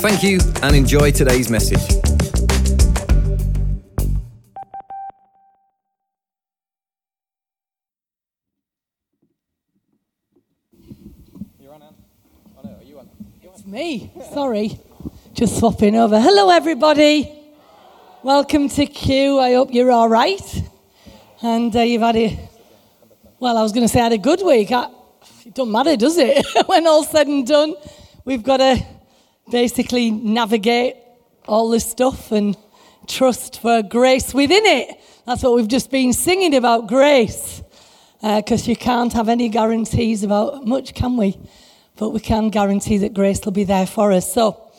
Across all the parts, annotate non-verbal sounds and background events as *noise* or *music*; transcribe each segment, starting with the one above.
Thank you and enjoy today's message. It's me. Sorry. Just swapping over. Hello, everybody. Welcome to Q. I hope you're all right. And uh, you've had a, well, I was going to say I had a good week. I, it doesn't matter, does it? *laughs* when all's said and done, we've got to basically navigate all this stuff and trust for grace within it. That's what we've just been singing about grace. Because uh, you can't have any guarantees about much, can we? But we can guarantee that grace will be there for us. So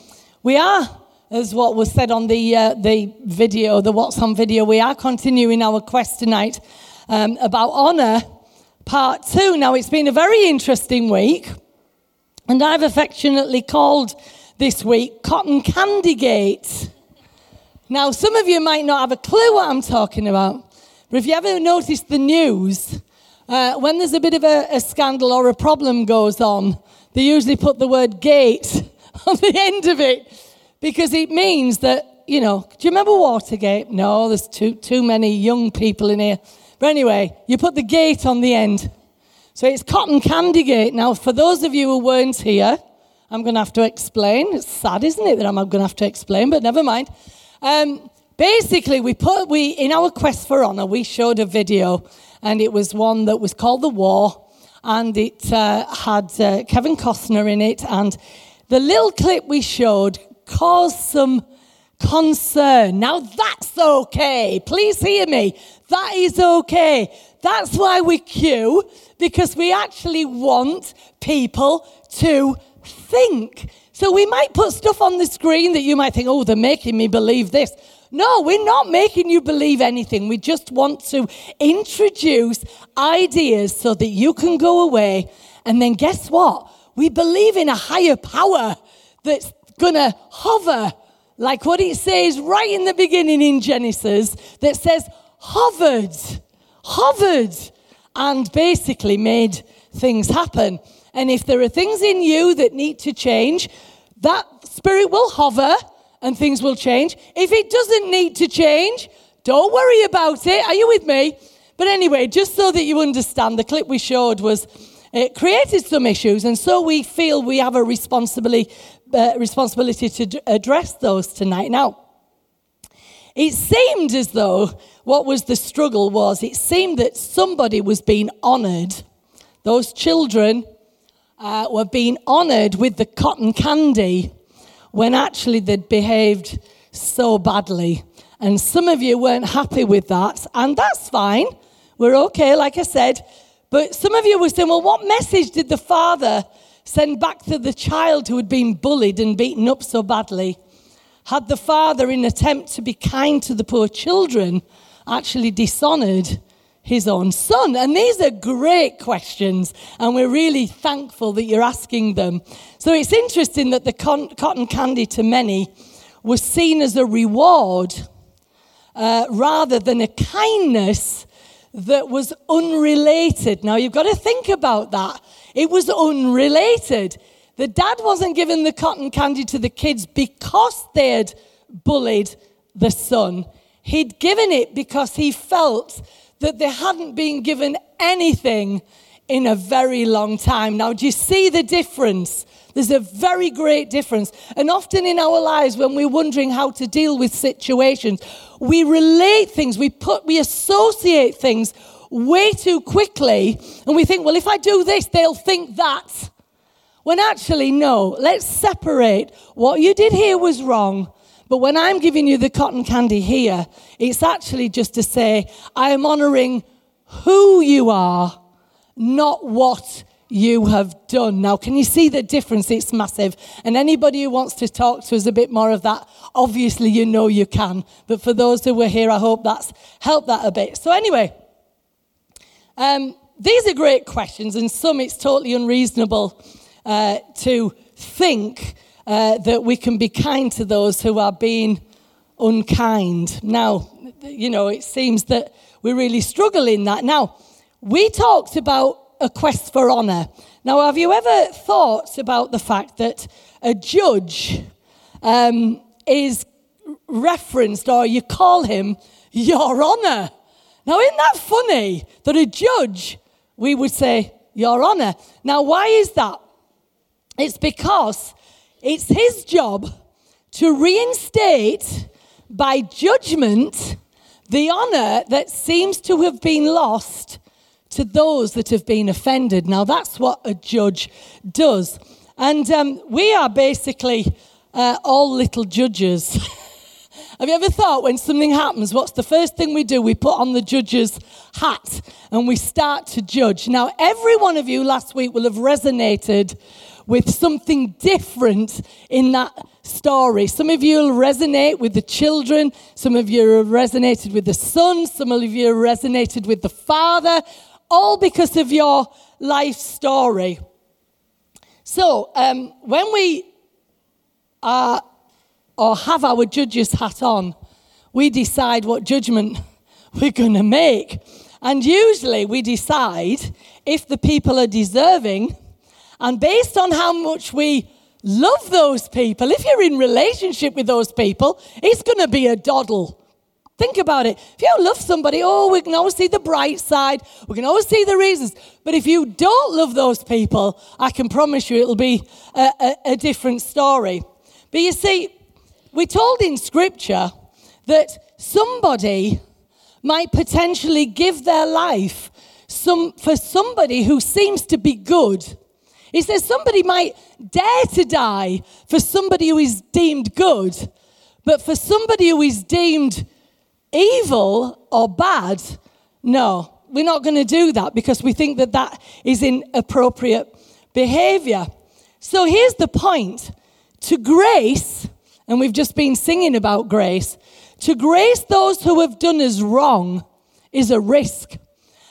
we are, as what was said on the, uh, the video, the What's on video, we are continuing our quest tonight um, about honour, part two. Now, it's been a very interesting week, and I've affectionately called this week Cotton Candy Gate. Now, some of you might not have a clue what I'm talking about, but if you ever noticed the news, uh, when there's a bit of a, a, scandal or a problem goes on, they usually put the word gate *laughs* on the end of it because it means that, you know, do you remember Watergate? No, there's too, too many young people in here. But anyway, you put the gate on the end. So it's Cotton Candy Gate. Now, for those of you who weren't here, I'm going to have to explain. It's sad, isn't it, that I'm going to have to explain, but never mind. Um, basically, we put, we, in our quest for honor, we showed a video and it was one that was called The War, and it uh, had uh, Kevin Costner in it. And the little clip we showed caused some concern. Now, that's okay. Please hear me. That is okay. That's why we queue, because we actually want people to think. So we might put stuff on the screen that you might think, oh, they're making me believe this. No, we're not making you believe anything. We just want to introduce ideas so that you can go away. And then guess what? We believe in a higher power that's going to hover, like what it says right in the beginning in Genesis, that says hovered, hovered, and basically made things happen. And if there are things in you that need to change, that spirit will hover and things will change. If it doesn't need to change, don't worry about it. Are you with me? But anyway, just so that you understand, the clip we showed was it created some issues, and so we feel we have a responsibility, uh, responsibility to address those tonight. Now, it seemed as though what was the struggle was it seemed that somebody was being honored. Those children uh, were being honored with the cotton candy when actually they'd behaved so badly. And some of you weren't happy with that, and that's fine. We're okay, like I said. But some of you were saying, well, what message did the father send back to the child who had been bullied and beaten up so badly? Had the father, in attempt to be kind to the poor children, actually dishonored his own son? And these are great questions, and we're really thankful that you're asking them. So it's interesting that the con- cotton candy to many was seen as a reward uh, rather than a kindness that was unrelated. Now you've got to think about that. It was unrelated. The dad wasn't giving the cotton candy to the kids because they had bullied the son. He'd given it because he felt that they hadn't been given anything in a very long time. Now, do you see the difference? There's a very great difference. And often in our lives, when we're wondering how to deal with situations, we relate things, we put, we associate things way too quickly, and we think, well, if I do this, they'll think that. When actually, no, let's separate. What you did here was wrong. But when I'm giving you the cotton candy here, it's actually just to say, I am honoring who you are, not what you have done. Now, can you see the difference? It's massive. And anybody who wants to talk to us a bit more of that, obviously you know you can. But for those who were here, I hope that's helped that a bit. So, anyway, um, these are great questions, and some it's totally unreasonable uh, to think uh, that we can be kind to those who are being unkind. Now, you know, it seems that we really struggle in that. Now, we talked about a quest for honour. Now, have you ever thought about the fact that a judge um, is referenced or you call him your honour? Now, isn't that funny that a judge, we would say, your honour? Now, why is that? It's because it's his job to reinstate by judgment the honour that seems to have been lost to those that have been offended. Now, that's what a judge does. And um, we are basically uh, all little judges. *laughs* Have you ever thought when something happens, what's the first thing we do? We put on the judge's hat and we start to judge. Now, every one of you last week will have resonated with something different in that story. Some of you will resonate with the children, some of you resonated with the son, some of you resonated with the father, all because of your life story. So, um, when we are or have our judge's hat on, we decide what judgment *laughs* we're going to make. And usually we decide if the people are deserving, and based on how much we love those people, if you're in relationship with those people, it's going to be a doddle. Think about it. If you love somebody, oh, we can always see the bright side. We can always see the reasons. But if you don't love those people, I can promise you it'll be a, a, a different story. But you see, we're told in Scripture that somebody might potentially give their life some, for somebody who seems to be good. He says somebody might dare to die for somebody who is deemed good, but for somebody who is deemed evil or bad, no, we're not going to do that because we think that that is inappropriate behavior. So here's the point to grace, and we've just been singing about grace, to grace those who have done us wrong is a risk.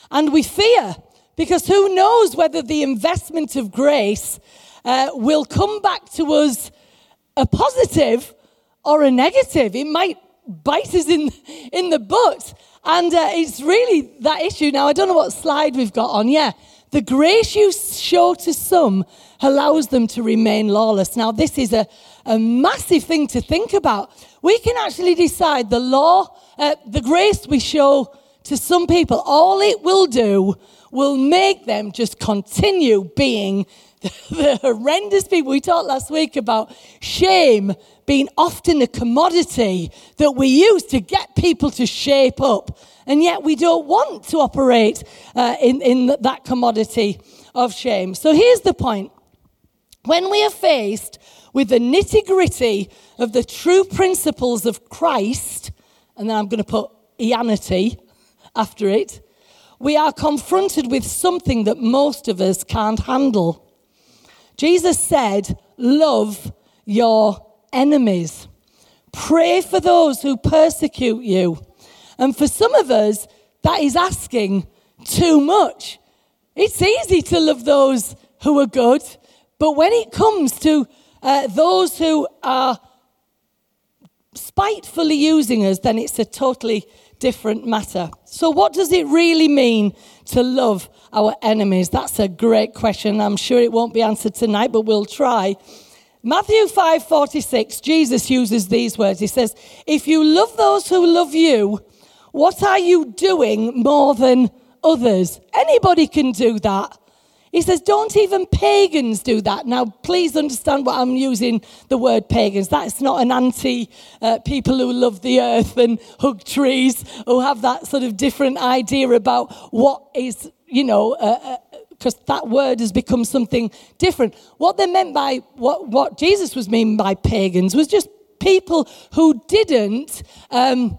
And we fear because who knows whether the investment of grace uh, will come back to us a positive or a negative. It might bite us in, in the butt. And uh, it's really that issue. Now, I don't know what slide we've got on. Yeah. The grace you show to some allows them to remain lawless. Now, this is a, a massive thing to think about. We can actually decide the law, uh, the grace we show to some people, all it will do will make them just continue being *laughs* the horrendous people. We talked last week about shame being often a commodity that we use to get people to shape up. And yet we don't want to operate uh, in, in that commodity of shame. So here's the point when we are faced with the nitty gritty of the true principles of Christ, and then I'm going to put Ianity after it, we are confronted with something that most of us can't handle. Jesus said, Love your enemies. Pray for those who persecute you. And for some of us, that is asking too much. It's easy to love those who are good, but when it comes to uh, those who are spitefully using us, then it's a totally different matter. So, what does it really mean to love our enemies? That's a great question. I'm sure it won't be answered tonight, but we'll try. Matthew 5:46 Jesus uses these words. He says, "If you love those who love you, what are you doing more than others?" Anybody can do that. He says, don't even pagans do that. Now, please understand what I'm using the word pagans. That's not an anti uh, people who love the earth and hug trees, who have that sort of different idea about what is, you know, uh, uh, because that word has become something different. What they meant by what, what Jesus was meaning by pagans was just people who didn't um,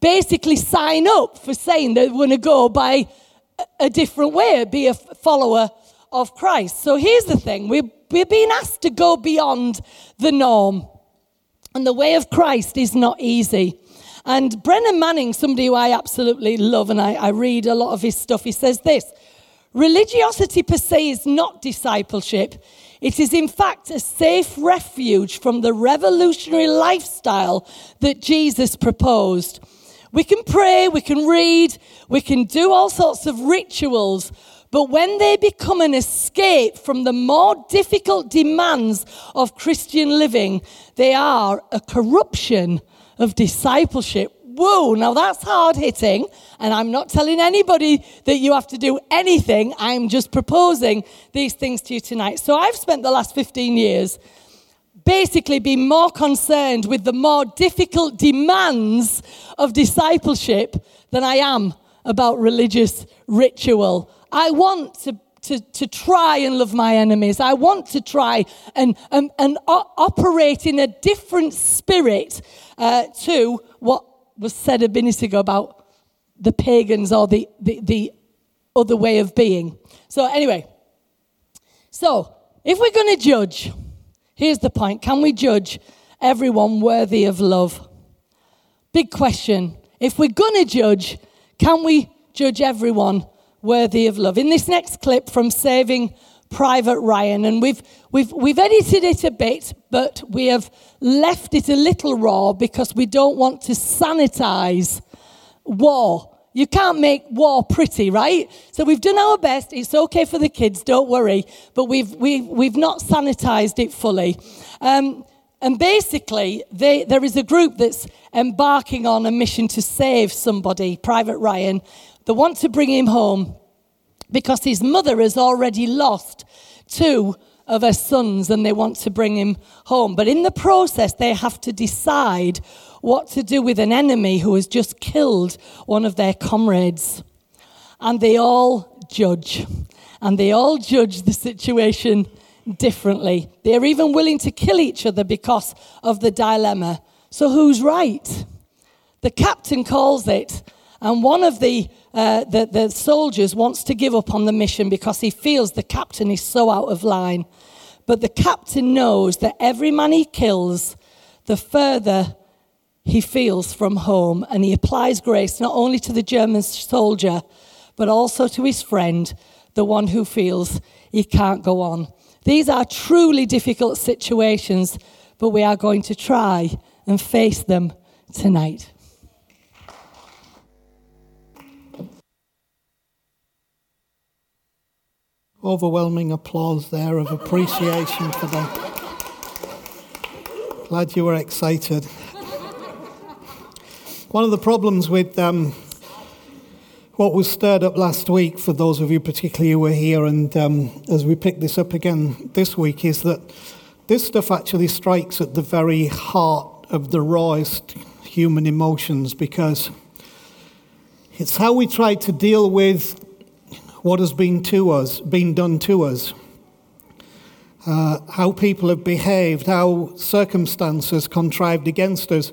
basically sign up for saying they were going to go by a different way, be a follower of Christ. So here's the thing we're, we're being asked to go beyond the norm. And the way of Christ is not easy. And Brennan Manning, somebody who I absolutely love, and I, I read a lot of his stuff, he says this Religiosity per se is not discipleship. It is, in fact, a safe refuge from the revolutionary lifestyle that Jesus proposed. We can pray, we can read, we can do all sorts of rituals, but when they become an escape from the more difficult demands of Christian living, they are a corruption of discipleship. Whoa, now that's hard hitting. And I'm not telling anybody that you have to do anything. I'm just proposing these things to you tonight. So I've spent the last 15 years basically being more concerned with the more difficult demands of discipleship than I am about religious ritual. I want to to, to try and love my enemies. I want to try and, and, and operate in a different spirit uh, to what was said a minute ago about the pagans or the, the, the other way of being. So, anyway, so if we're going to judge, here's the point can we judge everyone worthy of love? Big question. If we're going to judge, can we judge everyone worthy of love? In this next clip from Saving Private Ryan, and we've, we've, we've edited it a bit, but we have left it a little raw because we don't want to sanitize war. You can't make war pretty, right? So we've done our best. It's okay for the kids, don't worry. But we've, we've, we've not sanitized it fully. Um, and basically, they, there is a group that's embarking on a mission to save somebody, Private Ryan. They want to bring him home because his mother has already lost two of her sons and they want to bring him home. But in the process, they have to decide what to do with an enemy who has just killed one of their comrades. And they all judge. And they all judge the situation differently. They're even willing to kill each other because of the dilemma. So, who's right? The captain calls it, and one of the, uh, the, the soldiers wants to give up on the mission because he feels the captain is so out of line. But the captain knows that every man he kills, the further he feels from home. And he applies grace not only to the German soldier, but also to his friend, the one who feels he can't go on. These are truly difficult situations, but we are going to try and face them tonight. Overwhelming applause there of appreciation for that. Glad you were excited. One of the problems with um, what was stirred up last week, for those of you particularly who were here, and um, as we pick this up again this week, is that this stuff actually strikes at the very heart of the rawest human emotions because it's how we try to deal with what has been to us, been done to us, uh, how people have behaved, how circumstances contrived against us.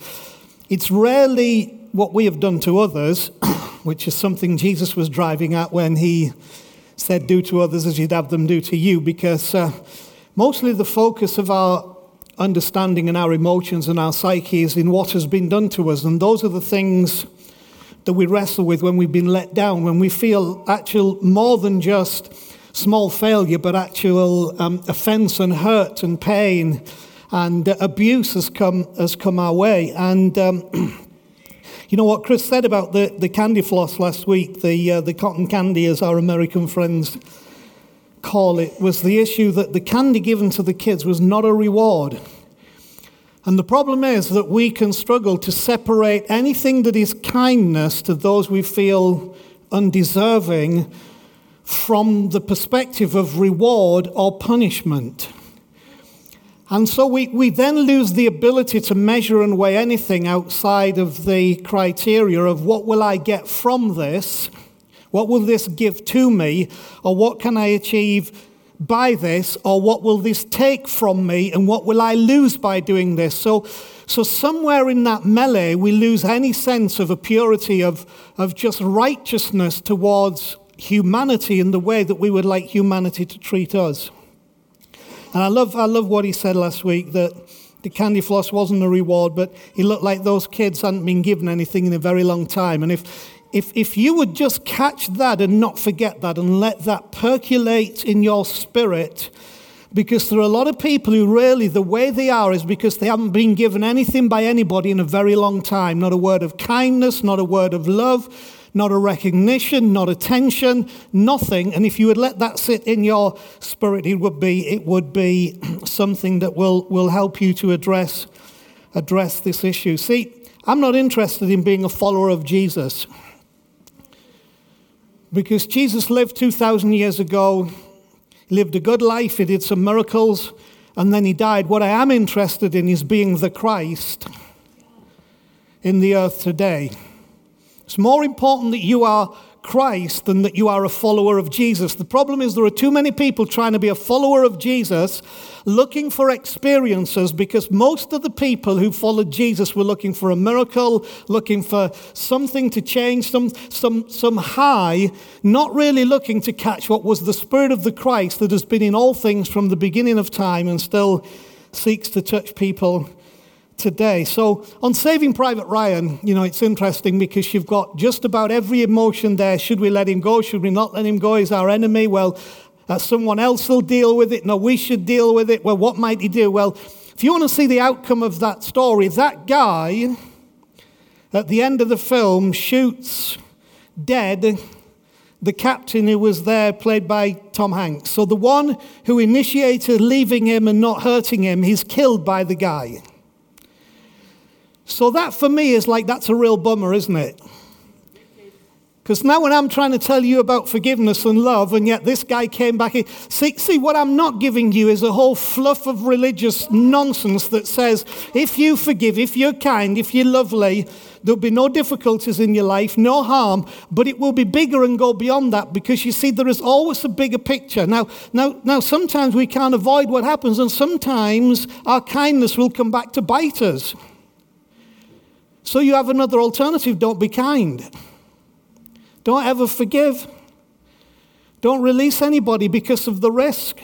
It's rarely what we have done to others, *coughs* which is something Jesus was driving at when he said, Do to others as you'd have them do to you, because uh, mostly the focus of our understanding and our emotions and our psyche is in what has been done to us. And those are the things that we wrestle with when we've been let down, when we feel actual more than just small failure, but actual um, offense and hurt and pain and uh, abuse has come, has come our way. And um, *clears throat* you know what Chris said about the, the candy floss last week, the, uh, the cotton candy, as our American friends call it, was the issue that the candy given to the kids was not a reward. And the problem is that we can struggle to separate anything that is kindness to those we feel undeserving from the perspective of reward or punishment. And so we, we then lose the ability to measure and weigh anything outside of the criteria of what will I get from this, what will this give to me, or what can I achieve by this, or what will this take from me, and what will I lose by doing this? So, so somewhere in that melee, we lose any sense of a purity of, of just righteousness towards humanity in the way that we would like humanity to treat us. And I love, I love what he said last week that the candy floss wasn't a reward, but he looked like those kids hadn't been given anything in a very long time. And if, if, if you would just catch that and not forget that and let that percolate in your spirit, because there are a lot of people who really, the way they are is because they haven't been given anything by anybody in a very long time. Not a word of kindness, not a word of love, not a recognition, not attention, nothing. And if you would let that sit in your spirit, it would be, it would be *clears throat* something that will, will help you to address, address this issue. See, I'm not interested in being a follower of Jesus. Because Jesus lived 2,000 years ago lived a good life, he did some miracles, and then he died. What I am interested in is being the Christ in the earth today. It's more important that you are Christ than that you are a follower of Jesus. The problem is there are too many people trying to be a follower of Jesus looking for experiences because most of the people who followed Jesus were looking for a miracle, looking for something to change, some, some, some high, not really looking to catch what was the Spirit of the Christ that has been in all things from the beginning of time and still seeks to touch people today. So, on Saving Private Ryan, you know, it's interesting because you've got just about every emotion there. Should we let him go? Should we not let him go? He's our enemy. Well, uh, someone else will deal with it. No, we should deal with it. Well, what might he do? Well, if you want to see the outcome of that story, that guy at the end of the film shoots dead the captain who was there, played by Tom Hanks. So the one who initiated leaving him and not hurting him, he's killed by the guy. So that for me is like, that's a real bummer, isn't it? Because now when I'm trying to tell you about forgiveness and love, and yet this guy came back, see, see, what I'm not giving you is a whole fluff of religious nonsense that says if you forgive, if you're kind, if you're lovely, there'll be no difficulties in your life, no harm, but it will be bigger and go beyond that because you see, there is always a bigger picture. Now, now, now sometimes we can't avoid what happens, and sometimes our kindness will come back to bite us. So you have another alternative don't be kind. Don't ever forgive. Don't release anybody because of the risk.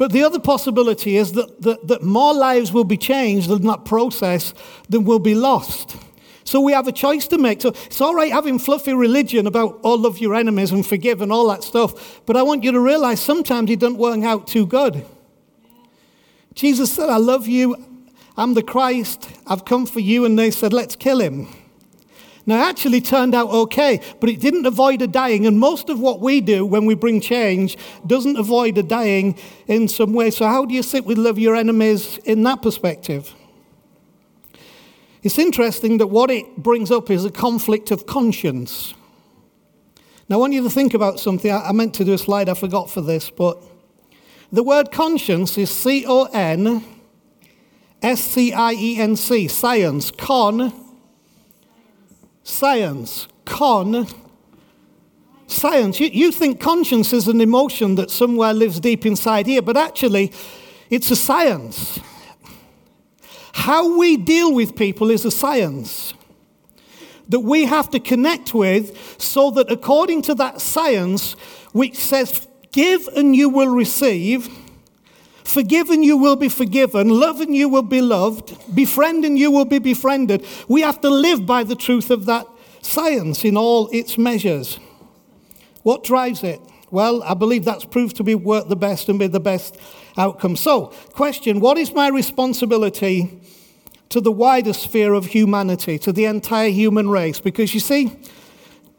But the other possibility is that, that, that more lives will be changed in that process than will be lost. So we have a choice to make. So it's all right having fluffy religion about, oh, love your enemies and forgive and all that stuff. But I want you to realize sometimes it doesn't work out too good. Jesus said, I love you I'm the Christ, I've come for you. And they said, let's kill him. Now, it actually turned out okay, but it didn't avoid a dying. And most of what we do when we bring change doesn't avoid a dying in some way. So, how do you sit with love your enemies in that perspective? It's interesting that what it brings up is a conflict of conscience. Now, I want you to think about something. I meant to do a slide, I forgot for this, but the word conscience is C O N S C I E N C, science, con, science, con, science. You, you think conscience is an emotion that somewhere lives deep inside here, but actually, it's a science. How we deal with people is a science that we have to connect with so that according to that science, which says, give and you will receive, Forgiven, you will be forgiven. Loving, you will be loved. Befriending, you will be befriended. We have to live by the truth of that science in all its measures. What drives it? Well, I believe that's proved to be work the best and be the best outcome. So, question What is my responsibility to the wider sphere of humanity, to the entire human race? Because you see,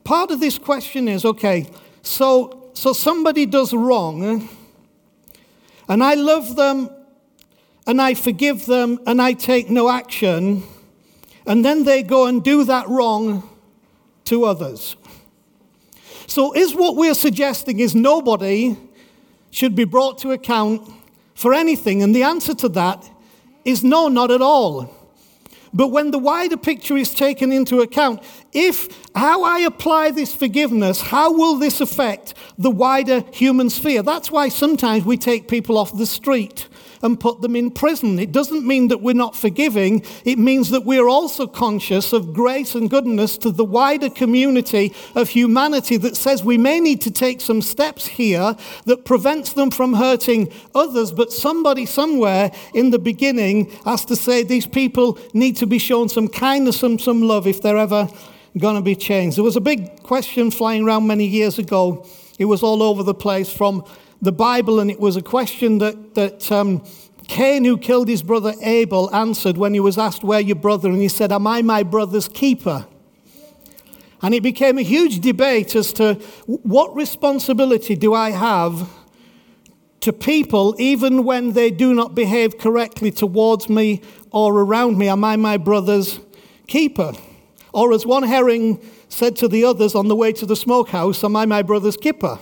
part of this question is okay, so, so somebody does wrong and I love them and I forgive them and I take no action, and then they go and do that wrong to others. So, is what we're suggesting is nobody should be brought to account for anything? And the answer to that is no, not at all. But when the wider picture is taken into account, if how I apply this forgiveness, how will this affect the wider human sphere? That's why sometimes we take people off the street and put them in prison. It doesn't mean that we're not forgiving, it means that we're also conscious of grace and goodness to the wider community of humanity that says we may need to take some steps here that prevents them from hurting others, but somebody somewhere in the beginning has to say these people need to be shown some kindness and some love if they're ever going to be changed. There was a big question flying around many years ago. It was all over the place from the Bible, and it was a question that, that um, Cain, who killed his brother Abel, answered when he was asked, Where your brother? And he said, Am I my brother's keeper? And it became a huge debate as to what responsibility do I have to people even when they do not behave correctly towards me or around me? Am I my brother's keeper? Or as one herring said to the others on the way to the smokehouse, Am I my brother's kipper?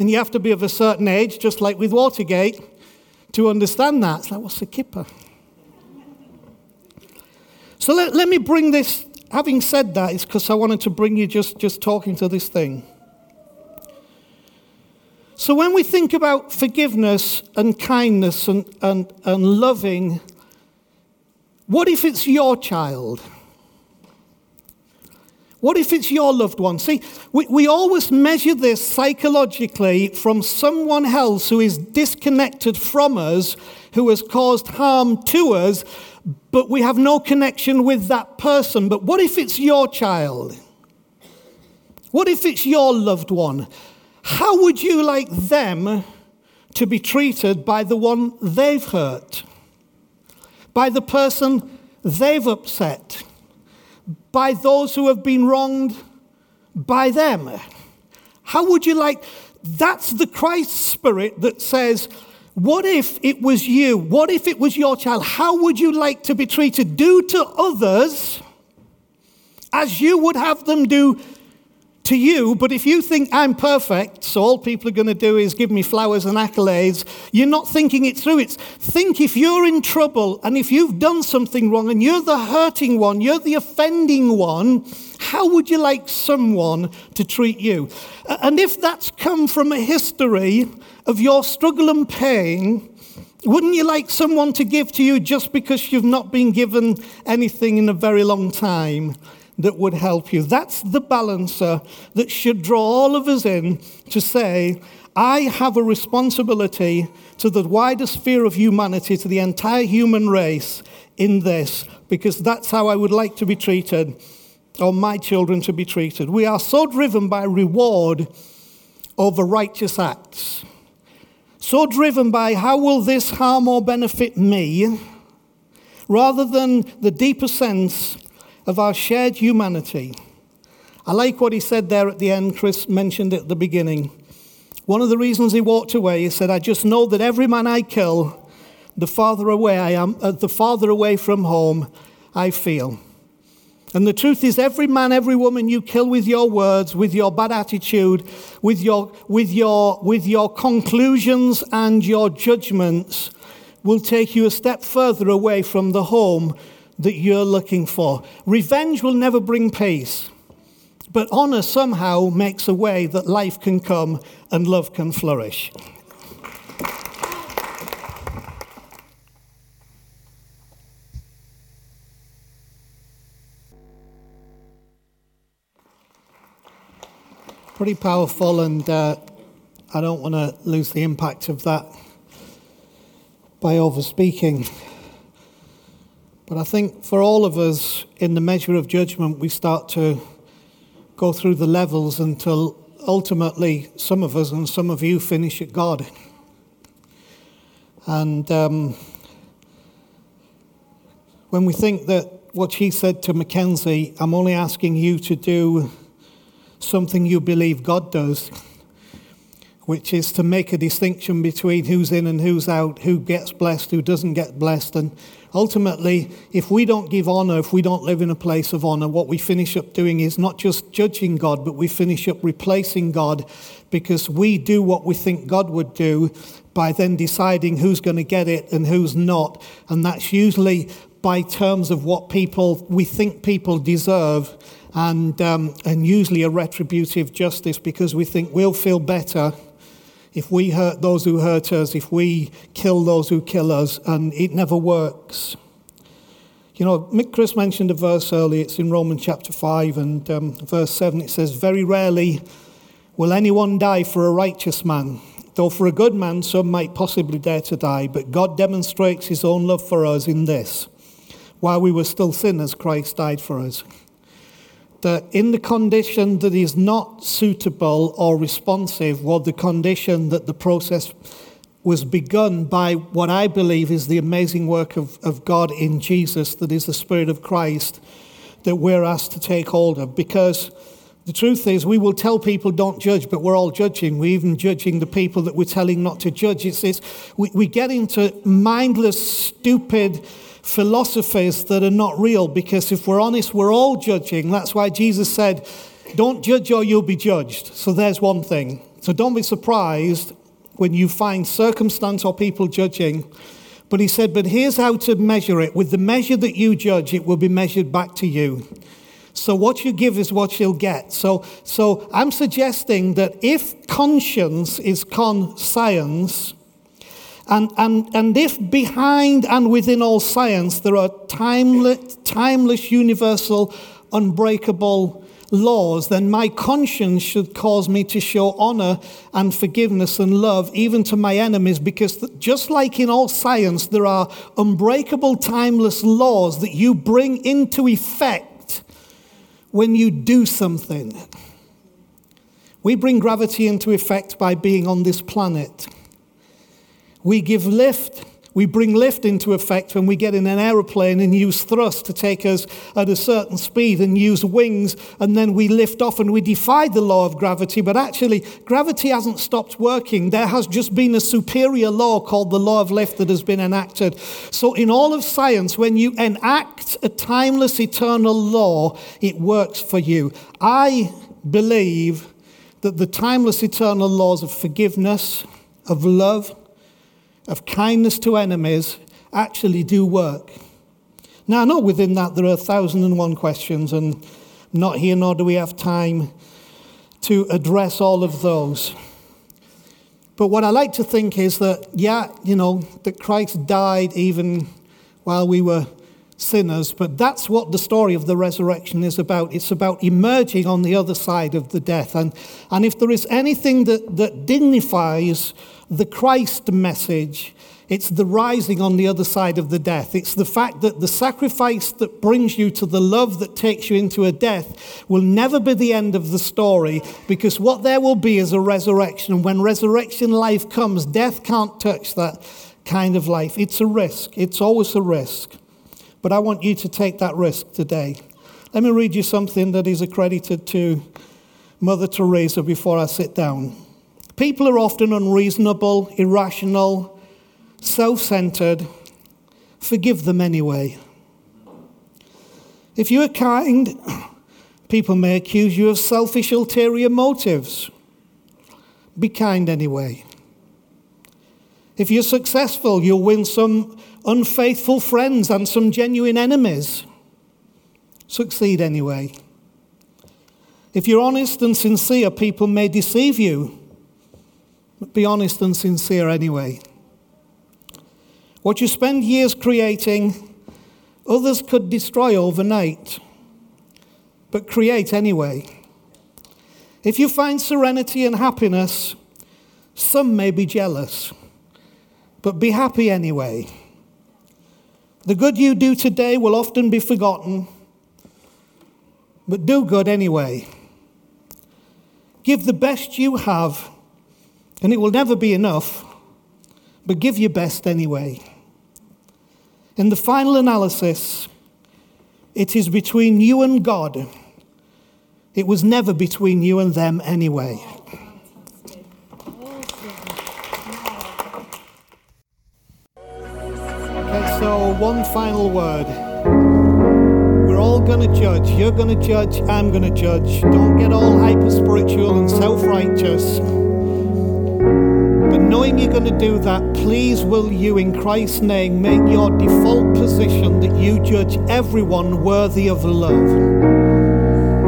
And you have to be of a certain age, just like with Watergate, to understand that. It's like, what's a kipper? So let, let me bring this, having said that, it's because I wanted to bring you just, just talking to this thing. So when we think about forgiveness and kindness and, and, and loving, what if it's your child? What if it's your loved one? See, we, we always measure this psychologically from someone else who is disconnected from us, who has caused harm to us, but we have no connection with that person. But what if it's your child? What if it's your loved one? How would you like them to be treated by the one they've hurt? By the person they've upset? By those who have been wronged by them. How would you like? That's the Christ spirit that says, What if it was you? What if it was your child? How would you like to be treated? Do to others as you would have them do to you, but if you think I'm perfect, so all people are going to do is give me flowers and accolades, you're not thinking it through. It's think if you're in trouble and if you've done something wrong and you're the hurting one, you're the offending one, how would you like someone to treat you? And if that's come from a history of your struggle and pain, wouldn't you like someone to give to you just because you've not been given anything in a very long time? That would help you. That's the balancer that should draw all of us in to say, I have a responsibility to the wider sphere of humanity, to the entire human race in this, because that's how I would like to be treated, or my children to be treated. We are so driven by reward over righteous acts, so driven by how will this harm or benefit me, rather than the deeper sense of our shared humanity. I like what he said there at the end. Chris mentioned it at the beginning. One of the reasons he walked away, he said, I just know that every man I kill, the farther away I am, uh, the farther away from home I feel. And the truth is, every man, every woman you kill with your words, with your bad attitude, with your, with your, with your conclusions and your judgments, will take you a step further away from the home that you're looking for. Revenge will never bring peace, but honor somehow makes a way that life can come and love can flourish. Pretty powerful, and uh, I don't want to lose the impact of that by over speaking. But I think for all of us, in the measure of judgment, we start to go through the levels until ultimately some of us and some of you finish at God. And um, when we think that what he said to Mackenzie, I'm only asking you to do something you believe God does, which is to make a distinction between who's in and who's out, who gets blessed, who doesn't get blessed, and ultimately, if we don't give honor, if we don't live in a place of honor, what we finish up doing is not just judging God, but we finish up replacing God because we do what we think God would do by then deciding who's going to get it and who's not. And that's usually by terms of what people we think people deserve, and um, and usually a retributive justice because we think we'll feel better if we hurt those who hurt us, if we kill those who kill us, and it never works. You know, Chris mentioned a verse earlier, it's in Romans chapter 5 and um, verse 7. It says, Very rarely will anyone die for a righteous man, though for a good man some might possibly dare to die. But God demonstrates his own love for us in this while we were still sinners, Christ died for us. That in the condition that is not suitable or responsive, was the condition that the process was begun by what I believe is the amazing work of, of God in Jesus, that is the Spirit of Christ, that we're asked to take hold of. Because the truth is, we will tell people don't judge, but we're all judging. We're even judging the people that we're telling not to judge. It's, it's, we, we get into mindless, stupid philosophies that are not real because if we're honest, we're all judging. That's why Jesus said, Don't judge or you'll be judged. So there's one thing. So don't be surprised when you find circumstance or people judging. But he said, But here's how to measure it. With the measure that you judge, it will be measured back to you. So what you give is what you'll get. So, so I'm suggesting that if conscience is conscience, and, and, and if behind and within all science there are timeless, timeless universal, unbreakable laws, then my conscience should cause me to show honor and forgiveness and love even to my enemies because just like in all science, there are unbreakable, timeless laws that you bring into effect when you do something. We bring gravity into effect by being on this planet. We give lift we bring lift into effect when we get in an aeroplane and use thrust to take us at a certain speed and use wings, and then we lift off and we defy the law of gravity. But actually, gravity hasn't stopped working. There has just been a superior law called the law of lift that has been enacted. So, in all of science, when you enact a timeless eternal law, it works for you. I believe that the timeless eternal laws of forgiveness, of love, of kindness to enemies actually do work. Now, know within that there are a thousand and one questions, and not here nor do we have time to address all of those. But what I like to think is that, yeah, you know, that Christ died even while we were sinners, but that's what the story of the resurrection is about. It's about emerging on the other side of the death. And, and if there is anything that, that dignifies the Christ message, it's the rising on the other side of the death. It's the fact that the sacrifice that brings you to the love that takes you into a death will never be the end of the story because what there will be is a resurrection. And when resurrection life comes, death can't touch that kind of life. It's a risk, it's always a risk. But I want you to take that risk today. Let me read you something that is accredited to Mother Teresa before I sit down. People are often unreasonable, irrational, self centered. Forgive them anyway. If you are kind, people may accuse you of selfish, ulterior motives. Be kind anyway. If you're successful, you'll win some unfaithful friends and some genuine enemies. Succeed anyway. If you're honest and sincere, people may deceive you. But be honest and sincere anyway. What you spend years creating, others could destroy overnight. But create anyway. If you find serenity and happiness, some may be jealous. But be happy anyway. The good you do today will often be forgotten, but do good anyway. Give the best you have and it will never be enough, but give your best anyway. In the final analysis, it is between you and God. It was never between you and them anyway. Okay, so one final word. We're all going to judge. You're going to judge. I'm going to judge. Don't get all hyper spiritual and self righteous time you're going to do that, please will you, in Christ's name, make your default position that you judge everyone worthy of love.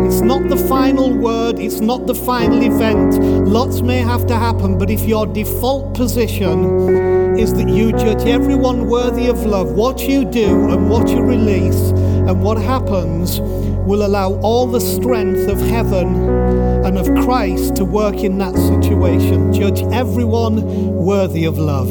It's not the final word, it's not the final event. Lots may have to happen, but if your default position is that you judge everyone worthy of love, what you do and what you release and what happens will allow all the strength of heaven and of Christ to work in that situation. Judge everyone worthy of love.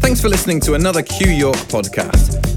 Thanks for listening to another Q York podcast.